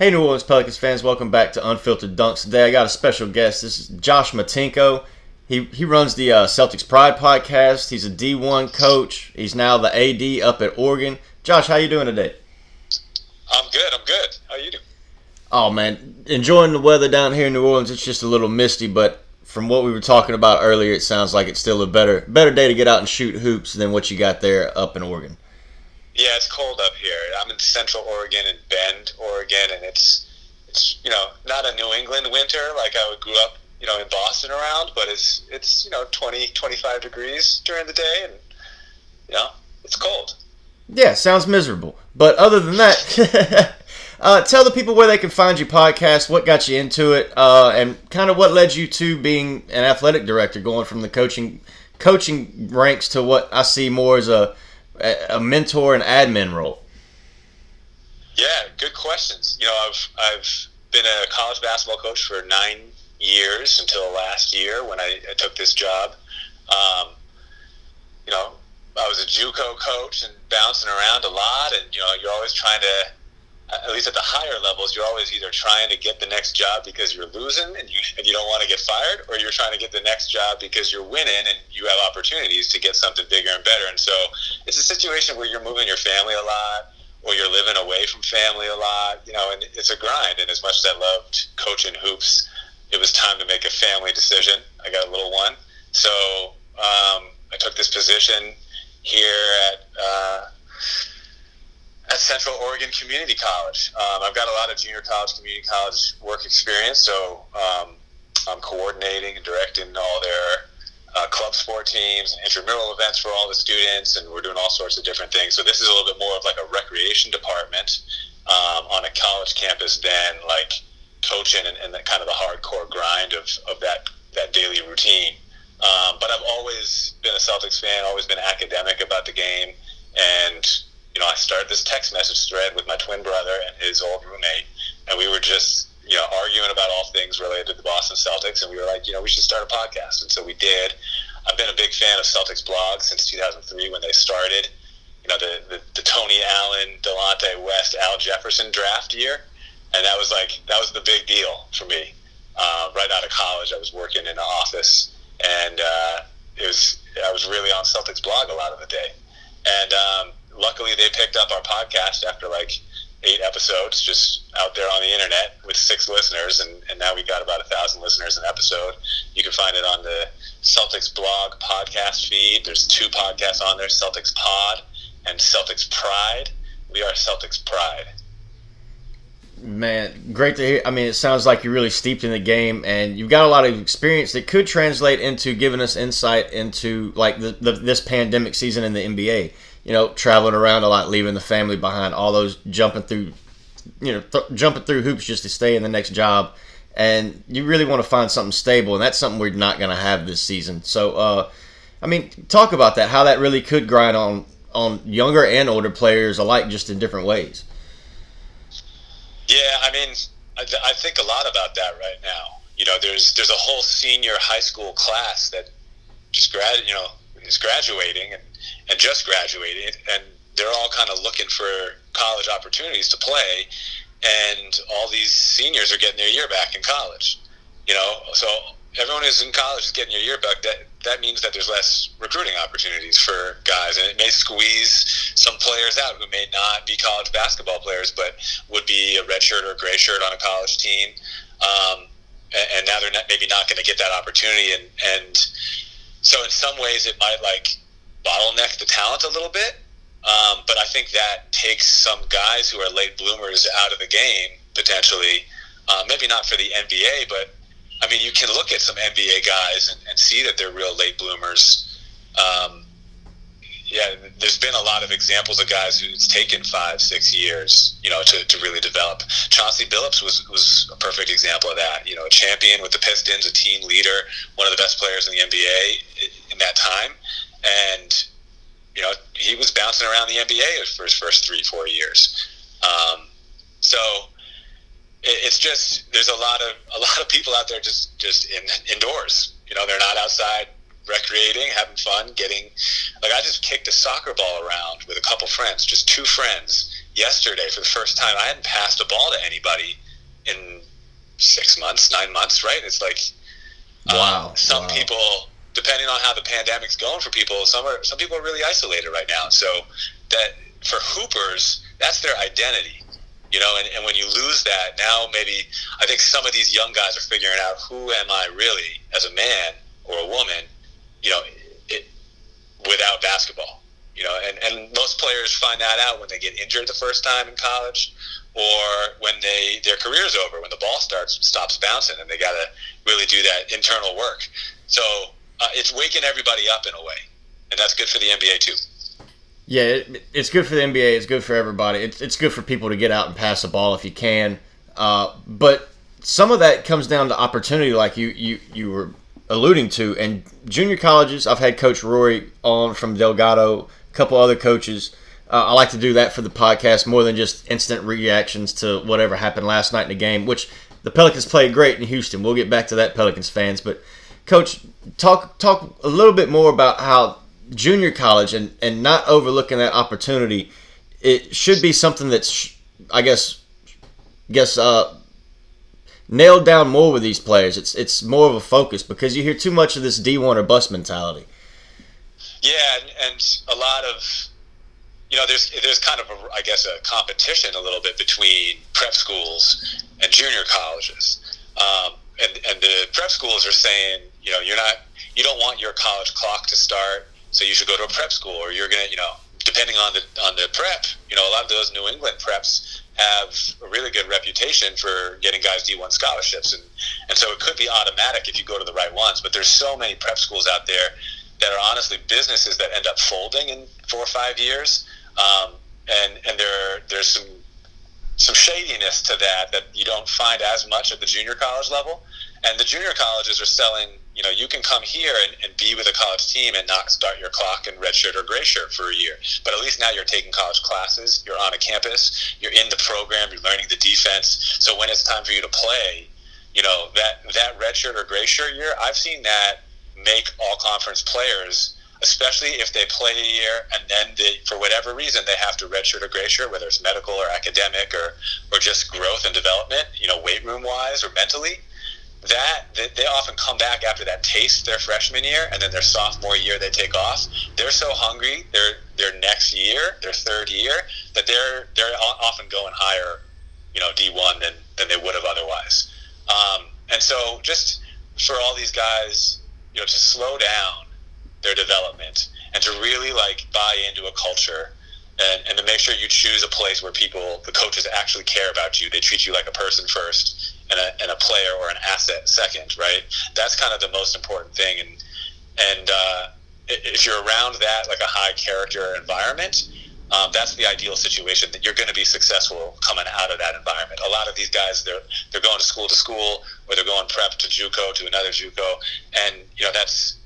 Hey, New Orleans Pelicans fans, welcome back to Unfiltered Dunks. Today, I got a special guest. This is Josh Matinko. He, he runs the uh, Celtics Pride podcast. He's a D1 coach. He's now the AD up at Oregon. Josh, how you doing today? I'm good. I'm good. How you doing? Oh man, enjoying the weather down here in New Orleans. It's just a little misty, but from what we were talking about earlier, it sounds like it's still a better better day to get out and shoot hoops than what you got there up in Oregon. Yeah, it's cold up here. I'm in Central Oregon in Bend, Oregon, and it's it's you know not a New England winter like I grew up you know in Boston around, but it's it's you know 20 25 degrees during the day, and you know it's cold. Yeah, sounds miserable. But other than that, uh, tell the people where they can find your podcast, what got you into it, uh, and kind of what led you to being an athletic director, going from the coaching coaching ranks to what I see more as a a mentor and admin role. Yeah, good questions. You know, I've I've been a college basketball coach for nine years until last year when I, I took this job. Um, you know, I was a JUCO coach and bouncing around a lot, and you know, you're always trying to, at least at the higher levels, you're always either trying to get the next job because you're losing and you and you don't want to get fired, or you're trying to get the next job because you're winning and you have opportunities to get something bigger and better. And so, it's a situation where you're moving your family a lot, or you're living away from family a lot, you know, and it's a grind. And as much as I loved coaching hoops, it was time to make a family decision. I got a little one, so um, I took this position here at uh, at Central Oregon Community College. Um, I've got a lot of junior college, community college work experience, so um, I'm coordinating and directing all their uh, club sport teams and intramural events for all the students, and we're doing all sorts of different things. So this is a little bit more of like a recreation department um, on a college campus than like coaching and, and the kind of the hardcore grind of, of that that daily routine. Um, but I've always been a Celtics fan, always been academic about the game. And, you know, I started this text message thread with my twin brother and his old roommate. And we were just, you know, arguing about all things related to the Boston Celtics. And we were like, you know, we should start a podcast. And so we did. I've been a big fan of Celtics blog since 2003 when they started. You know, the, the, the Tony Allen, Delonte West, Al Jefferson draft year. And that was like, that was the big deal for me. Uh, right out of college, I was working in an office and uh, it was I was really on Celtics blog a lot of the day, and um, luckily they picked up our podcast after like eight episodes just out there on the internet with six listeners and, and now we got about a thousand listeners an episode you can find it on the celtics blog podcast feed there's two podcasts on there celtics pod and celtics pride we are celtics pride Man, great to hear. I mean, it sounds like you're really steeped in the game, and you've got a lot of experience that could translate into giving us insight into like the, the, this pandemic season in the NBA. You know, traveling around a lot, leaving the family behind, all those jumping through, you know, th- jumping through hoops just to stay in the next job, and you really want to find something stable, and that's something we're not going to have this season. So, uh, I mean, talk about that. How that really could grind on on younger and older players alike, just in different ways. Yeah, I mean, I, I think a lot about that right now. You know, there's there's a whole senior high school class that just grad, you know, is graduating and, and just graduating, and they're all kind of looking for college opportunities to play, and all these seniors are getting their year back in college. You know, so everyone who's in college is getting your year back. That that means that there's less recruiting opportunities for guys, and it may squeeze some players out who may not be college basketball players, but would be a red shirt or gray shirt on a college team. Um, and, and now they're not, maybe not going to get that opportunity, and and so in some ways it might like bottleneck the talent a little bit. Um, but I think that takes some guys who are late bloomers out of the game potentially. Uh, maybe not for the NBA, but I mean, you can look at some NBA guys and, and see that they're real late bloomers. Um, yeah, there's been a lot of examples of guys who's taken five, six years, you know, to, to really develop. Chauncey Billups was, was a perfect example of that. You know, a champion with the Pistons, a team leader, one of the best players in the NBA in that time. And, you know, he was bouncing around the NBA for his first three, four years. Um, so, it's just there's a lot of a lot of people out there just just in, indoors. You know, they're not outside recreating, having fun, getting like I just kicked a soccer ball around with a couple friends, just two friends yesterday for the first time. I hadn't passed a ball to anybody in six months, nine months, right? It's like wow. Um, some wow. people, depending on how the pandemic's going for people, some are some people are really isolated right now. So that for hoopers, that's their identity. You know, and, and when you lose that, now maybe I think some of these young guys are figuring out who am I really as a man or a woman, you know, it, without basketball. You know, and, and most players find that out when they get injured the first time in college or when they their career's over, when the ball starts stops bouncing and they got to really do that internal work. So uh, it's waking everybody up in a way, and that's good for the NBA too. Yeah, it, it's good for the NBA. It's good for everybody. It's, it's good for people to get out and pass the ball if you can. Uh, but some of that comes down to opportunity, like you, you, you were alluding to. And junior colleges, I've had Coach Rory on from Delgado, a couple other coaches. Uh, I like to do that for the podcast more than just instant reactions to whatever happened last night in the game, which the Pelicans played great in Houston. We'll get back to that, Pelicans fans. But, Coach, talk talk a little bit more about how junior college and, and not overlooking that opportunity, it should be something that's, I guess, guess uh, nailed down more with these players. It's it's more of a focus because you hear too much of this D one or bust mentality. Yeah, and, and a lot of you know, there's there's kind of a, I guess a competition a little bit between prep schools and junior colleges, um, and and the prep schools are saying, you know, you're not you don't want your college clock to start so you should go to a prep school, or you're gonna, you know, depending on the on the prep, you know, a lot of those New England preps have a really good reputation for getting guys D1 scholarships, and and so it could be automatic if you go to the right ones. But there's so many prep schools out there that are honestly businesses that end up folding in four or five years, um, and and there there's some some shadiness to that that you don't find as much at the junior college level, and the junior colleges are selling you know, you can come here and, and be with a college team and not start your clock in red shirt or gray shirt for a year. But at least now you're taking college classes, you're on a campus, you're in the program, you're learning the defense. So when it's time for you to play, you know, that, that red shirt or gray shirt year, I've seen that make all conference players especially if they play a year and then they, for whatever reason they have to redshirt or gray shirt, whether it's medical or academic or, or just growth and development, you know, weight room wise or mentally that they often come back after that taste their freshman year and then their sophomore year they take off. They're so hungry their their next year their third year that they're they're often going higher you know d1 than than they would have otherwise. Um, and so just for all these guys you know to slow down their development and to really like buy into a culture and, and to make sure you choose a place where people the coaches actually care about you they treat you like a person first and a, and a player or an asset second, right? That's kind of the most important thing. And and uh, if you're around that, like a high character environment, um, that's the ideal situation that you're going to be successful coming out of that environment. A lot of these guys, they're they're going to school to school, or they're going prep to JUCO to another JUCO, and you know that's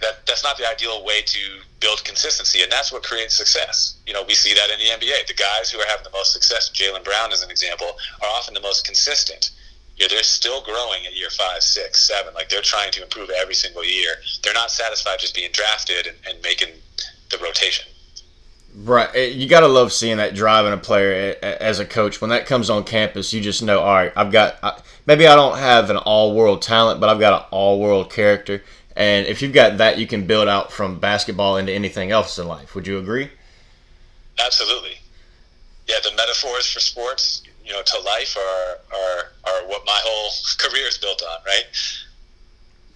that that's not the ideal way to build consistency, and that's what creates success. You know, we see that in the NBA. The guys who are having the most success, Jaylen Brown as an example, are often the most consistent. You know, they're still growing at year five, six, seven. Like they're trying to improve every single year. They're not satisfied just being drafted and, and making the rotation. Right, eh, you got to love seeing that drive in a player eh, eh, as a coach. When that comes on campus, you just know, all right, I've got maybe I don't have an all-world talent, but I've got an all-world character, and if you've got that, you can build out from basketball into anything else in life. Would you agree? Absolutely. Yeah, the metaphors for sports, you know, to life are are, are what my whole career is built on, right?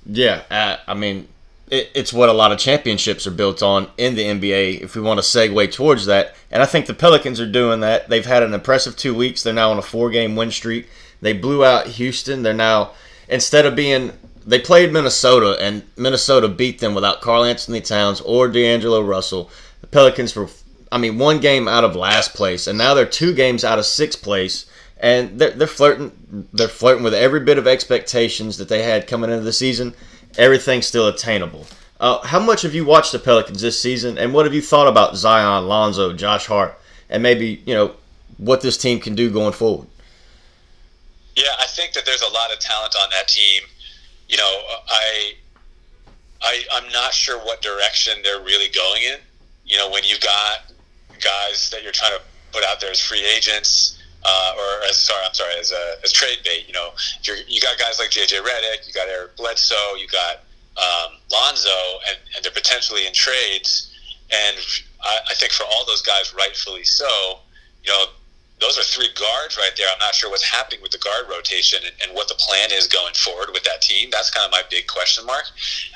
Yeah, uh, I mean, it, it's what a lot of championships are built on in the NBA. If we want to segue towards that, and I think the Pelicans are doing that. They've had an impressive two weeks. They're now on a four-game win streak. They blew out Houston. They're now instead of being they played Minnesota, and Minnesota beat them without Karl-Anthony Towns or D'Angelo Russell. The Pelicans were, I mean, one game out of last place, and now they're two games out of sixth place, and they're, they're flirting. They're flirting with every bit of expectations that they had coming into the season. Everything's still attainable. Uh, how much have you watched the Pelicans this season, and what have you thought about Zion, Lonzo, Josh Hart, and maybe you know what this team can do going forward? Yeah, I think that there's a lot of talent on that team you know, I I, I'm not sure what direction they're really going in. You know, when you got guys that you're trying to put out there as free agents, uh, or as sorry, I'm sorry, as a, as trade bait. You know, you you got guys like JJ Redick, you got Eric Bledsoe, you got um, Lonzo, and, and they're potentially in trades. And I, I think for all those guys, rightfully so, you know, those are three guards right there. I'm not sure what's happening with the guard rotation and, and, what the plan is going forward with that team. That's kind of my big question mark.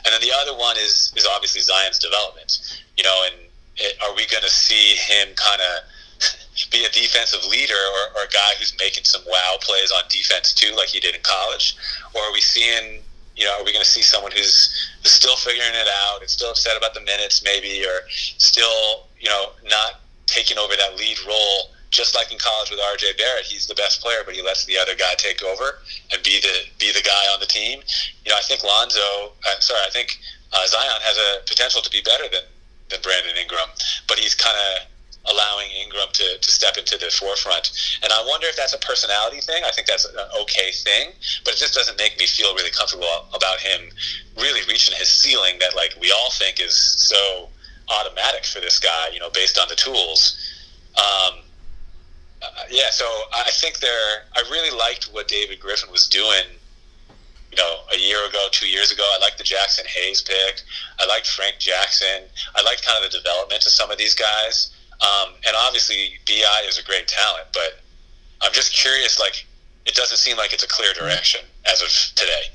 And then the other one is is obviously Zion's development. You know, and it, are we going to see him kind of be a defensive leader or, or, a guy who's making some wow plays on defense too, like he did in college? Or are we seeing, you know, are we going to see someone who's, who's still figuring it out and still upset about the minutes maybe, or still, you know, not taking over that lead role? Just like in college with RJ Barrett, he's the best player, but he lets the other guy take over and be the be the guy on the team. You know, I think Lonzo. I'm sorry, I think uh, Zion has a potential to be better than than Brandon Ingram, but he's kind of allowing Ingram to, to step into the forefront. And I wonder if that's a personality thing. I think that's an okay thing, but it just doesn't make me feel really comfortable about him really reaching his ceiling that like we all think is so automatic for this guy, you know, based on the tools. Um, uh, yeah, so I think there. I really liked what David Griffin was doing you know, a year ago, two years ago. I liked the Jaxson Hayes pick. I liked Frank Jackson. I liked kind of the development of some of these guys. Um, and obviously, Bi is a great talent, but I'm just curious. Like, it doesn't seem like it's a clear direction as of today.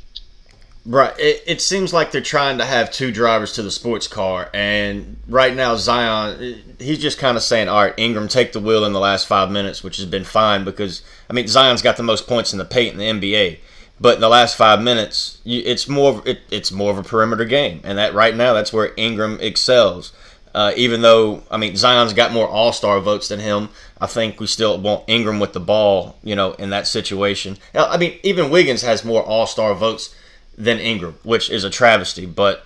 Right. It, it seems like they're trying to have two drivers to the sports car, and right now Zion, he's just kind of saying, "All right, Ingram, take the wheel in the last five minutes," which has been fine because I mean Zion's got the most points in the paint in the NBA. But in the last five minutes, it's more it, it's more of a perimeter game, and that right now that's where Ingram excels. Uh, even though I mean Zion's got more All Star votes than him, I think we still want Ingram with the ball. You know, in that situation. I mean, even Wiggins has more All Star votes than Ingram, which is a travesty. But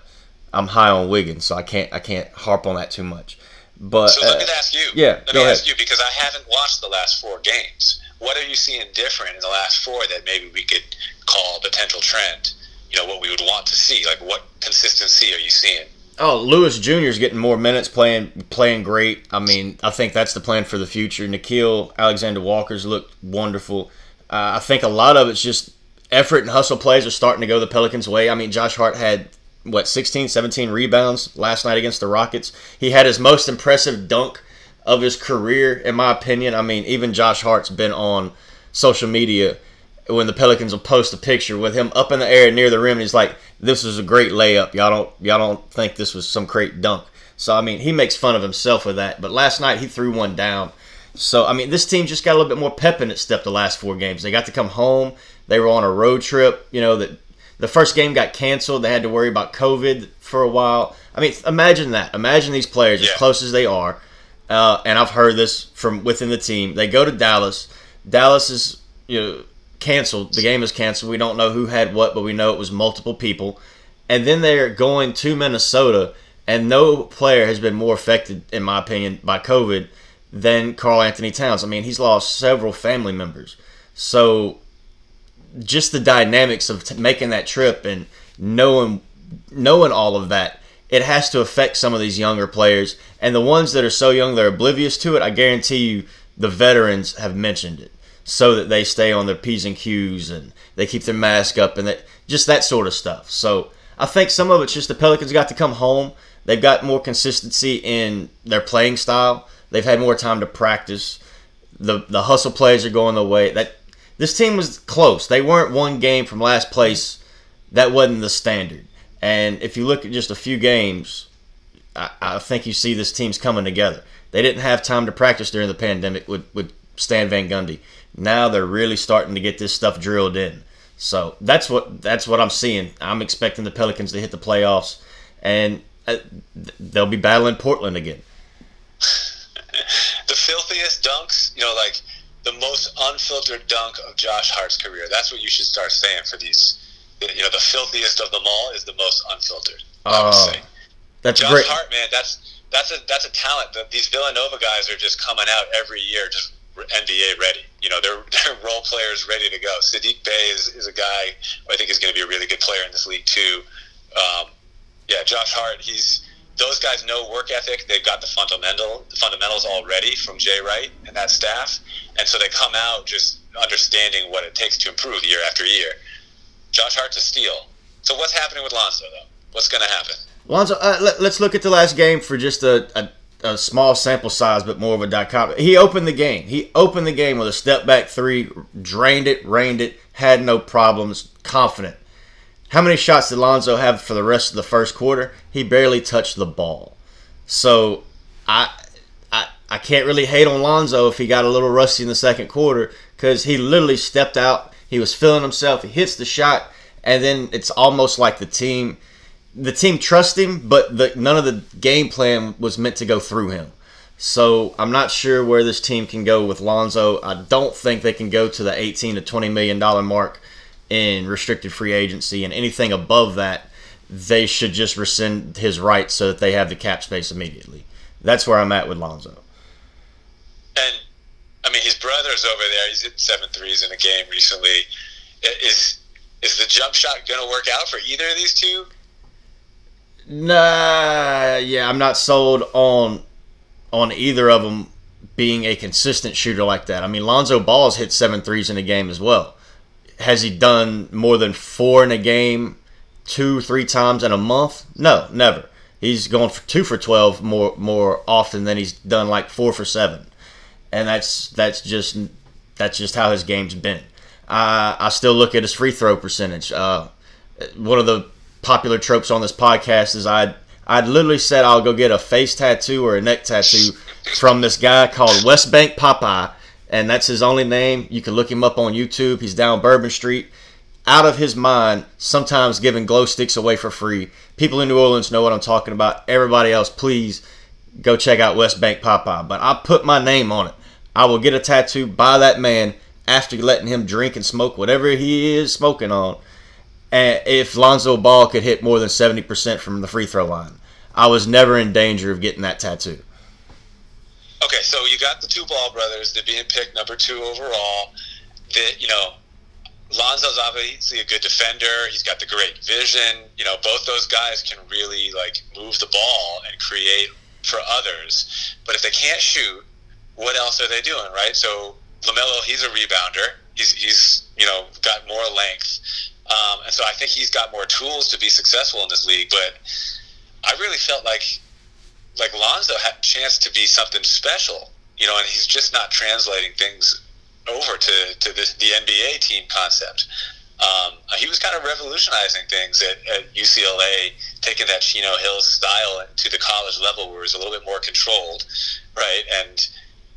I'm high on Wiggins, so I can't I can't harp on that too much. But so let uh, me ask you. Yeah, let me ask you because I haven't watched the last four games. What are you seeing different in the last four that maybe we could call a potential trend? You know, what we would want to see. Like, what consistency are you seeing? Oh, Lewis Jr. is getting more minutes playing playing great. I mean, I think that's the plan for the future. Nickeil Alexander Walker's looked wonderful. Uh, I think a lot of it's just effort and hustle plays are starting to go the Pelicans' way. I mean, Josh Hart had what 16, 17 rebounds last night against the Rockets. He had his most impressive dunk of his career, in my opinion. I mean, even Josh Hart's been on social media when the Pelicans will post a picture with him up in the air near the rim, and he's like, "This was a great layup. Y'all don't y'all don't think this was some great dunk." So I mean, he makes fun of himself with that. But last night he threw one down. So I mean, this team just got a little bit more pep in its step the last four games. They got to come home. They were on a road trip. You know that the first game got canceled. They had to worry about COVID for a while. I mean, imagine that. Imagine these players yeah. as close as they are. Uh, and I've heard this from within the team. They go to Dallas. Dallas is you know canceled. The game is canceled. We don't know who had what, but we know it was multiple people. And then they're going to Minnesota, and no player has been more affected, in my opinion, by COVID than Karl-Anthony Towns. I mean, he's lost several family members. So just the dynamics of t- making that trip and knowing knowing all of that, it has to affect some of these younger players. And the ones that are so young they're oblivious to it, I guarantee you the veterans have mentioned it so that they stay on their P's and Q's and they keep their mask up and that just that sort of stuff. So I think some of it's just the Pelicans got to come home. They've got more consistency in their playing style. They've had more time to practice. The the hustle plays are going the way that this team was close. They weren't one game from last place. That wasn't the standard. And if you look at just a few games, I, I think you see this team's coming together. They didn't have time to practice during the pandemic with, with Stan Van Gundy. Now they're really starting to get this stuff drilled in. So that's what that's what I'm seeing. I'm expecting the Pelicans to hit the playoffs, and uh, they'll be battling Portland again. the filthiest dunks, you know, like the most unfiltered dunk of Josh Hart's career. That's what you should start saying for these. You know, the filthiest of them all is the most unfiltered. Oh, that's Josh great. Hart, man, that's that's a that's a talent. These Villanova guys are just coming out every year, just NBA ready. You know, they're, they're role players ready to go. Saddiq Bey is, is a guy I think is going to be a really good player in this league too. Um, Yeah, Josh Hart. He's those guys know work ethic. They've got the fundamental the fundamentals already from Jay Wright and that staff, and so they come out just understanding what it takes to improve year after year. Josh Hart's a steal. So what's happening with Lonzo though? What's going to happen? Lonzo, uh, let, us look at the last game for just a, a, a, small sample size, but more of a dichotomy. He opened the game. He opened the game with a step back three, drained it, rained it, had no problems, confident. How many shots did Lonzo have for the rest of the first quarter? He barely touched the ball. So I I, I can't really hate on Lonzo if he got a little rusty in the second quarter because he literally stepped out. He was feeling himself. He hits the shot, and then it's almost like the team the team trusts him, but the, none of the game plan was meant to go through him. So I'm not sure where this team can go with Lonzo. I don't think they can go to the 18 to 20 million dollar mark in restricted free agency, and anything above that, they should just rescind his rights so that they have the cap space immediately. That's where I'm at with Lonzo. And I mean, his brother's over there. He's hit seven threes in a game recently. Is is the jump shot going to work out for either of these two? Nah, yeah, I'm not sold on on either of them being a consistent shooter like that. I mean, Lonzo Ball's hit seven threes in a game as well has he done more than four in a game two, three times in a month? No, never. He's going for two for twelve more more often than he's done like four for seven, and that's that's just that's just how his game's been. I I still look at his free throw percentage. Uh, one of the popular tropes on this podcast is I'd I'd literally said I'll go get a face tattoo or a neck tattoo from this guy called West Bank Popeye and that's his only name. You can look him up on YouTube. He's down Bourbon Street. Out of his mind, sometimes giving glow sticks away for free. People in New Orleans know what I'm talking about. Everybody else, please go check out West Bank Popeye. But I put my name on it. I will get a tattoo by that man after letting him drink and smoke whatever he is smoking on. And if Lonzo Ball could hit more than 70% from the free throw line, I was never in danger of getting that tattoo. Okay, so you got the two Ball brothers. They're being picked number two overall. That you know, Lonzo's obviously a good defender. He's got the great vision. You know, both those guys can really like move the ball and create for others. But if they can't shoot, what else are they doing, right? So LaMelo, he's a rebounder. He's he's you know got more length, um, and so I think he's got more tools to be successful in this league. But I really felt like like Lonzo had a chance to be something special, you know, and he's just not translating things over to, to the, the NBA team concept. Um, he was kind of revolutionizing things at, at, UCLA, taking that Chino Hills style to the college level, where it was a little bit more controlled, right? And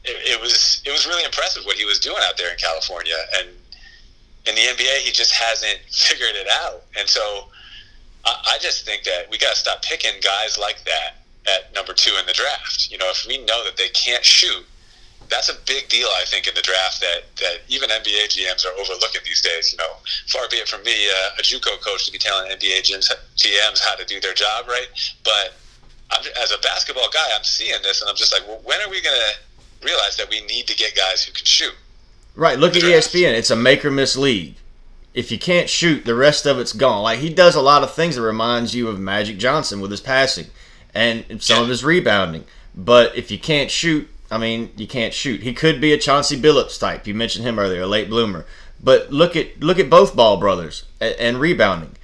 it, it was it was really impressive what he was doing out there in California. And in the NBA, he just hasn't figured it out. And so I, I just think that we got to stop picking guys like that at number two in the draft. You know, if we know that they can't shoot, that's a big deal, I think, in the draft that, that even NBA GMs are overlooking these days. You know, far be it from me, uh, a JUCO coach, to be telling NBA GMs, GMs how to do their job right. But I'm, as a basketball guy, I'm seeing this, and I'm just like, well, when are we going to realize that we need to get guys who can shoot? Right. Look at draft? ESPN. It's a make or miss league. If you can't shoot, the rest of it's gone. Like he does a lot of things that reminds you of Magic Johnson with his passing and some of his rebounding. But if you can't shoot, I mean, you can't shoot. He could be a Chauncey Billups type. You mentioned him earlier, a late bloomer. But look at look at both ball brothers and, and rebounding.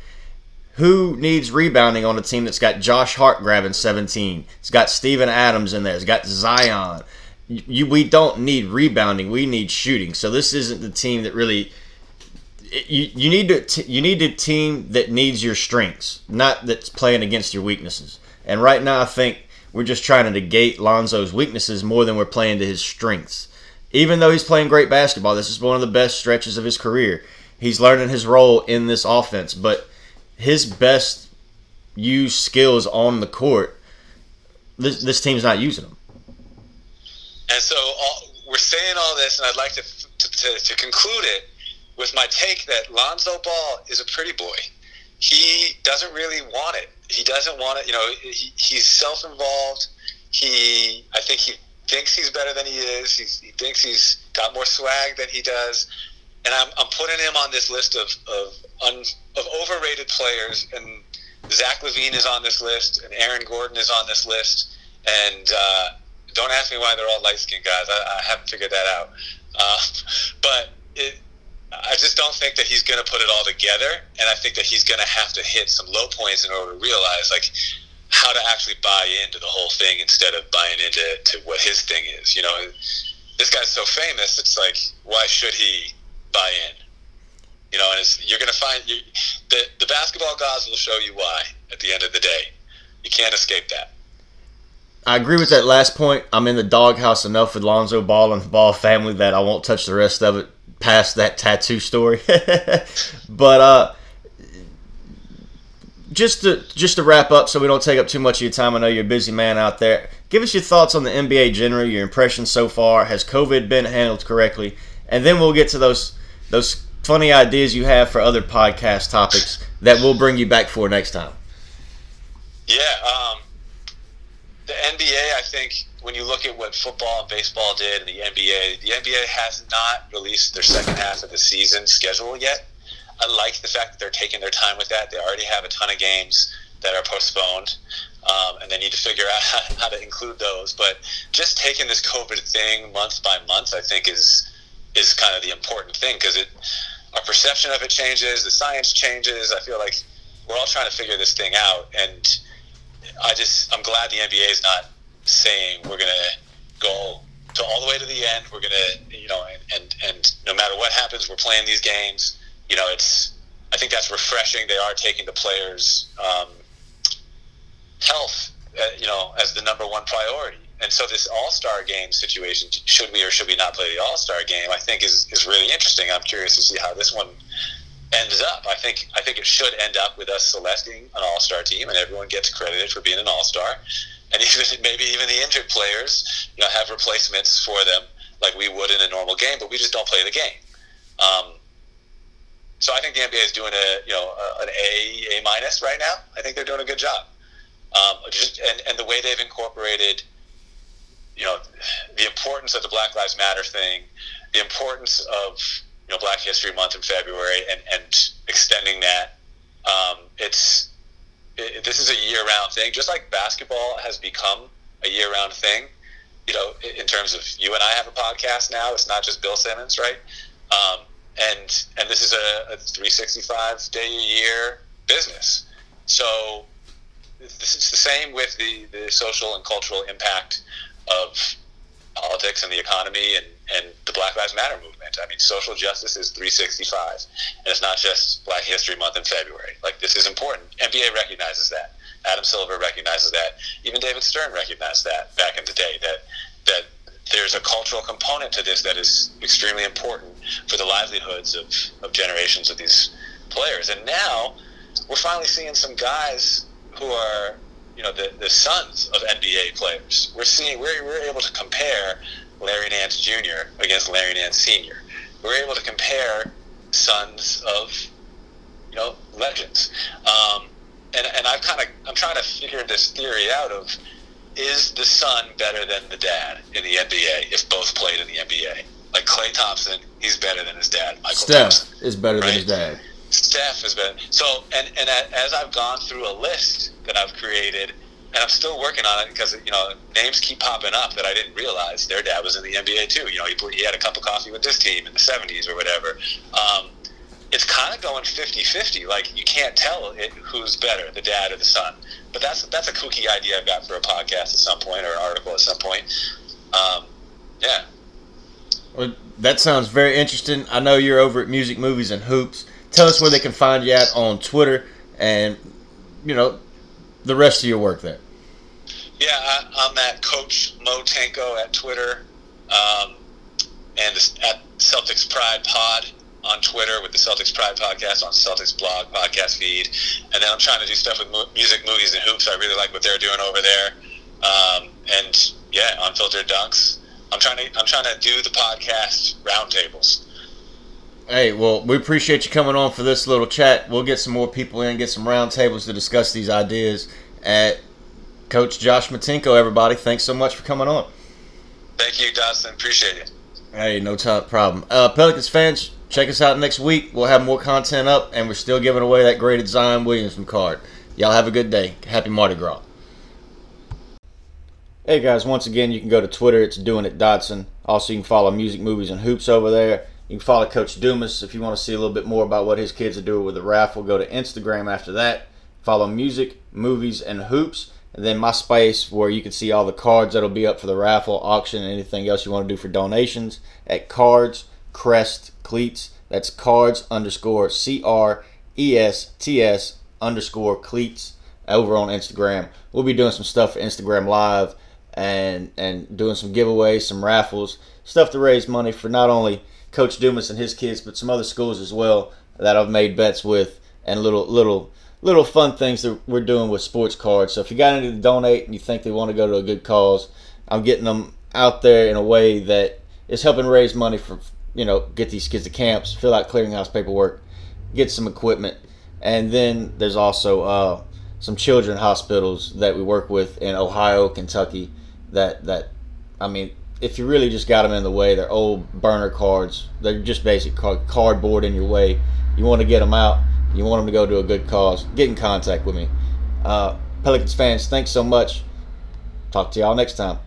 Who needs rebounding on a team that's got Josh Hart grabbing 17? It's got Steven Adams in there. It's got Zion. You, we don't need rebounding. We need shooting. So this isn't the team that really. You, you need to you need a team that needs your strengths, not that's playing against your weaknesses. And right now, I think we're just trying to negate Lonzo's weaknesses more than we're playing to his strengths. Even though he's playing great basketball, this is one of the best stretches of his career. He's learning his role in this offense, but his best used skills on the court, this, this team's not using them. And so all, we're saying all this, and I'd like to, to, to, to conclude it with my take that Lonzo Ball is a pretty boy. He doesn't really want it he doesn't want to. You know, he, he's self-involved. He, I think he thinks he's better than he is. He's, he thinks he's got more swag than he does. And I'm, I'm putting him on this list of of, un, of overrated players. And Zach LaVine is on this list, and Aaron Gordon is on this list, and uh, don't ask me why they're all light skinned guys. I, I, haven't figured that out. Uh, but it, I just don't think that he's going to put it all together, and I think that he's going to have to hit some low points in order to realize like how to actually buy into the whole thing instead of buying into to what his thing is. You know, this guy's so famous. It's like why should he buy in? You know, and you're going to find you, the the basketball gods will show you why at the end of the day. You can't escape that. I agree with that last point. I'm in the doghouse enough with Lonzo Ball and the Ball family that I won't touch the rest of it past that tattoo story. but uh, just to just to wrap up, so we don't take up too much of your time. I know you're a busy man out there. Give us your thoughts on the NBA generally, your impressions so far. Has COVID been handled correctly? And then we'll get to those those funny ideas you have for other podcast topics that we'll bring you back for next time. Yeah, um, the NBA, I think when you look at what football and baseball did, and the NBA, the NBA has not released their second half of the season schedule yet. I like the fact that they're taking their time with that. They already have a ton of games that are postponed, um, and they need to figure out how, how to include those. But just taking this COVID thing month by month, I think is is kind of the important thing because it our perception of it changes, the science changes. I feel like we're all trying to figure this thing out, and I just I'm glad the NBA is not saying we're gonna go to all the way to the end. We're gonna you know and and, and no matter what happens, we're playing these games. You know, it's I think that's refreshing. They are taking the players' um, health, uh, you know, as the number one priority. And so this All Star game situation, should we or should we not play the All Star game? I think is is really interesting. I'm curious to see how this one ends up. I think I think it should end up with us selecting an All Star team, and everyone gets credited for being an All Star, and even maybe even the injured players, you know, have replacements for them like we would in a normal game, but we just don't play the game. Um, so I think the NBA is doing a you know an A A minus right now. I think they're doing a good job. Um, just, and and the way they've incorporated, you know, the importance of the Black Lives Matter thing, the importance of you know Black History Month in February and, and extending that. Um, it's it, this is a year round thing, just like basketball has become a year round thing. You know, in terms of you and I have a podcast now. It's not just Bill Simmons, right? Um, and and this is a, a 365 day a year business. So is the same with the, the social and cultural impact of politics and the economy and, and the Black Lives Matter movement. I mean, social justice is 365, and it's not just Black History Month in February. Like, this is important. NBA recognizes that. Adam Silver recognizes that. Even David Stern recognized that back in the day. That that there's a cultural component to this that is extremely important for the livelihoods of, of generations of these players. And now we're finally seeing some guys who are you know the, the sons of NBA players. We're seeing we're, we're able to compare Larry Nance Jr. against Larry Nance Sr. We're able to compare sons of you know legends. Um, and and I've kind of I'm trying to figure this theory out of is the son better than the dad in the NBA if both played in the NBA? Like Klay Thompson, he's better than his dad. Mychal Steph Thompson, is better right? than his dad. Steph has been so, and and as I've gone through a list that I've created, and I'm still working on it because you know names keep popping up that I didn't realize their dad was in the NBA too. You know, he, he had a cup of coffee with this team in the '70s or whatever. Um, it's kind of going 50-50. Like you can't tell it, who's better, the dad or the son. But that's that's a kooky idea I've got for a podcast at some point or an article at some point. Um, yeah. Well, that sounds very interesting. I know you're over at Music, Movies, and Hoops tell us where they can find you at on Twitter and you know the rest of your work there. Yeah, I, am at Coach Mo Tanko at Twitter, um, and at Celtics Pride Pod on Twitter with the Celtics Pride podcast on Celtics blog podcast feed, and then I'm trying to do stuff with music, movies, and hoops. I really like what they're doing over there, um, and yeah, Unfiltered Dunks. I'm trying to I'm trying to do the podcast roundtables. Hey, well, we appreciate you coming on for this little chat. We'll get some more people in, get some roundtables to discuss these ideas. At Coach Josh Matinko, everybody, thanks so much for coming on. Thank you, Dustin. Appreciate it. Hey, no problem. Uh, Pelicans fans, check us out next week. We'll have more content up, and we're still giving away that graded Zion Williamson card. Y'all have a good day. Happy Mardi Gras. Hey guys, once again, you can go to Twitter. It's doing it Dotson. Also, you can follow music, movies, and hoops over there. You can follow Coach Dumas if you want to see a little bit more about what his kids are doing with the raffle. Go to Instagram after that. Follow music, movies, and hoops. And then my space where you can see all the cards that'll be up for the raffle, auction, and anything else you want to do for donations at Cards Crest Cleats. That's cards underscore C R E S T S underscore cleats over on Instagram. We'll be doing some stuff for Instagram Live and and doing some giveaways, some raffles, stuff to raise money for not only Coach Dumas and his kids, but some other schools as well that I've made bets with and little little little fun things that we're doing with sports cards. So if you got any to donate and you think they want to go to a good cause, I'm getting them out there in a way that is helping raise money for you know get these kids to camps, fill out clearinghouse paperwork, get some equipment, and then there's also uh, some children hospitals that we work with in Ohio, Kentucky. That that I mean, if you really just got them in the way, they're old burner cards. They're just basic card, cardboard in your way. You want to get them out. You want them to go to a good cause. Get in contact with me. Uh, Pelicans fans, thanks so much. Talk to y'all next time.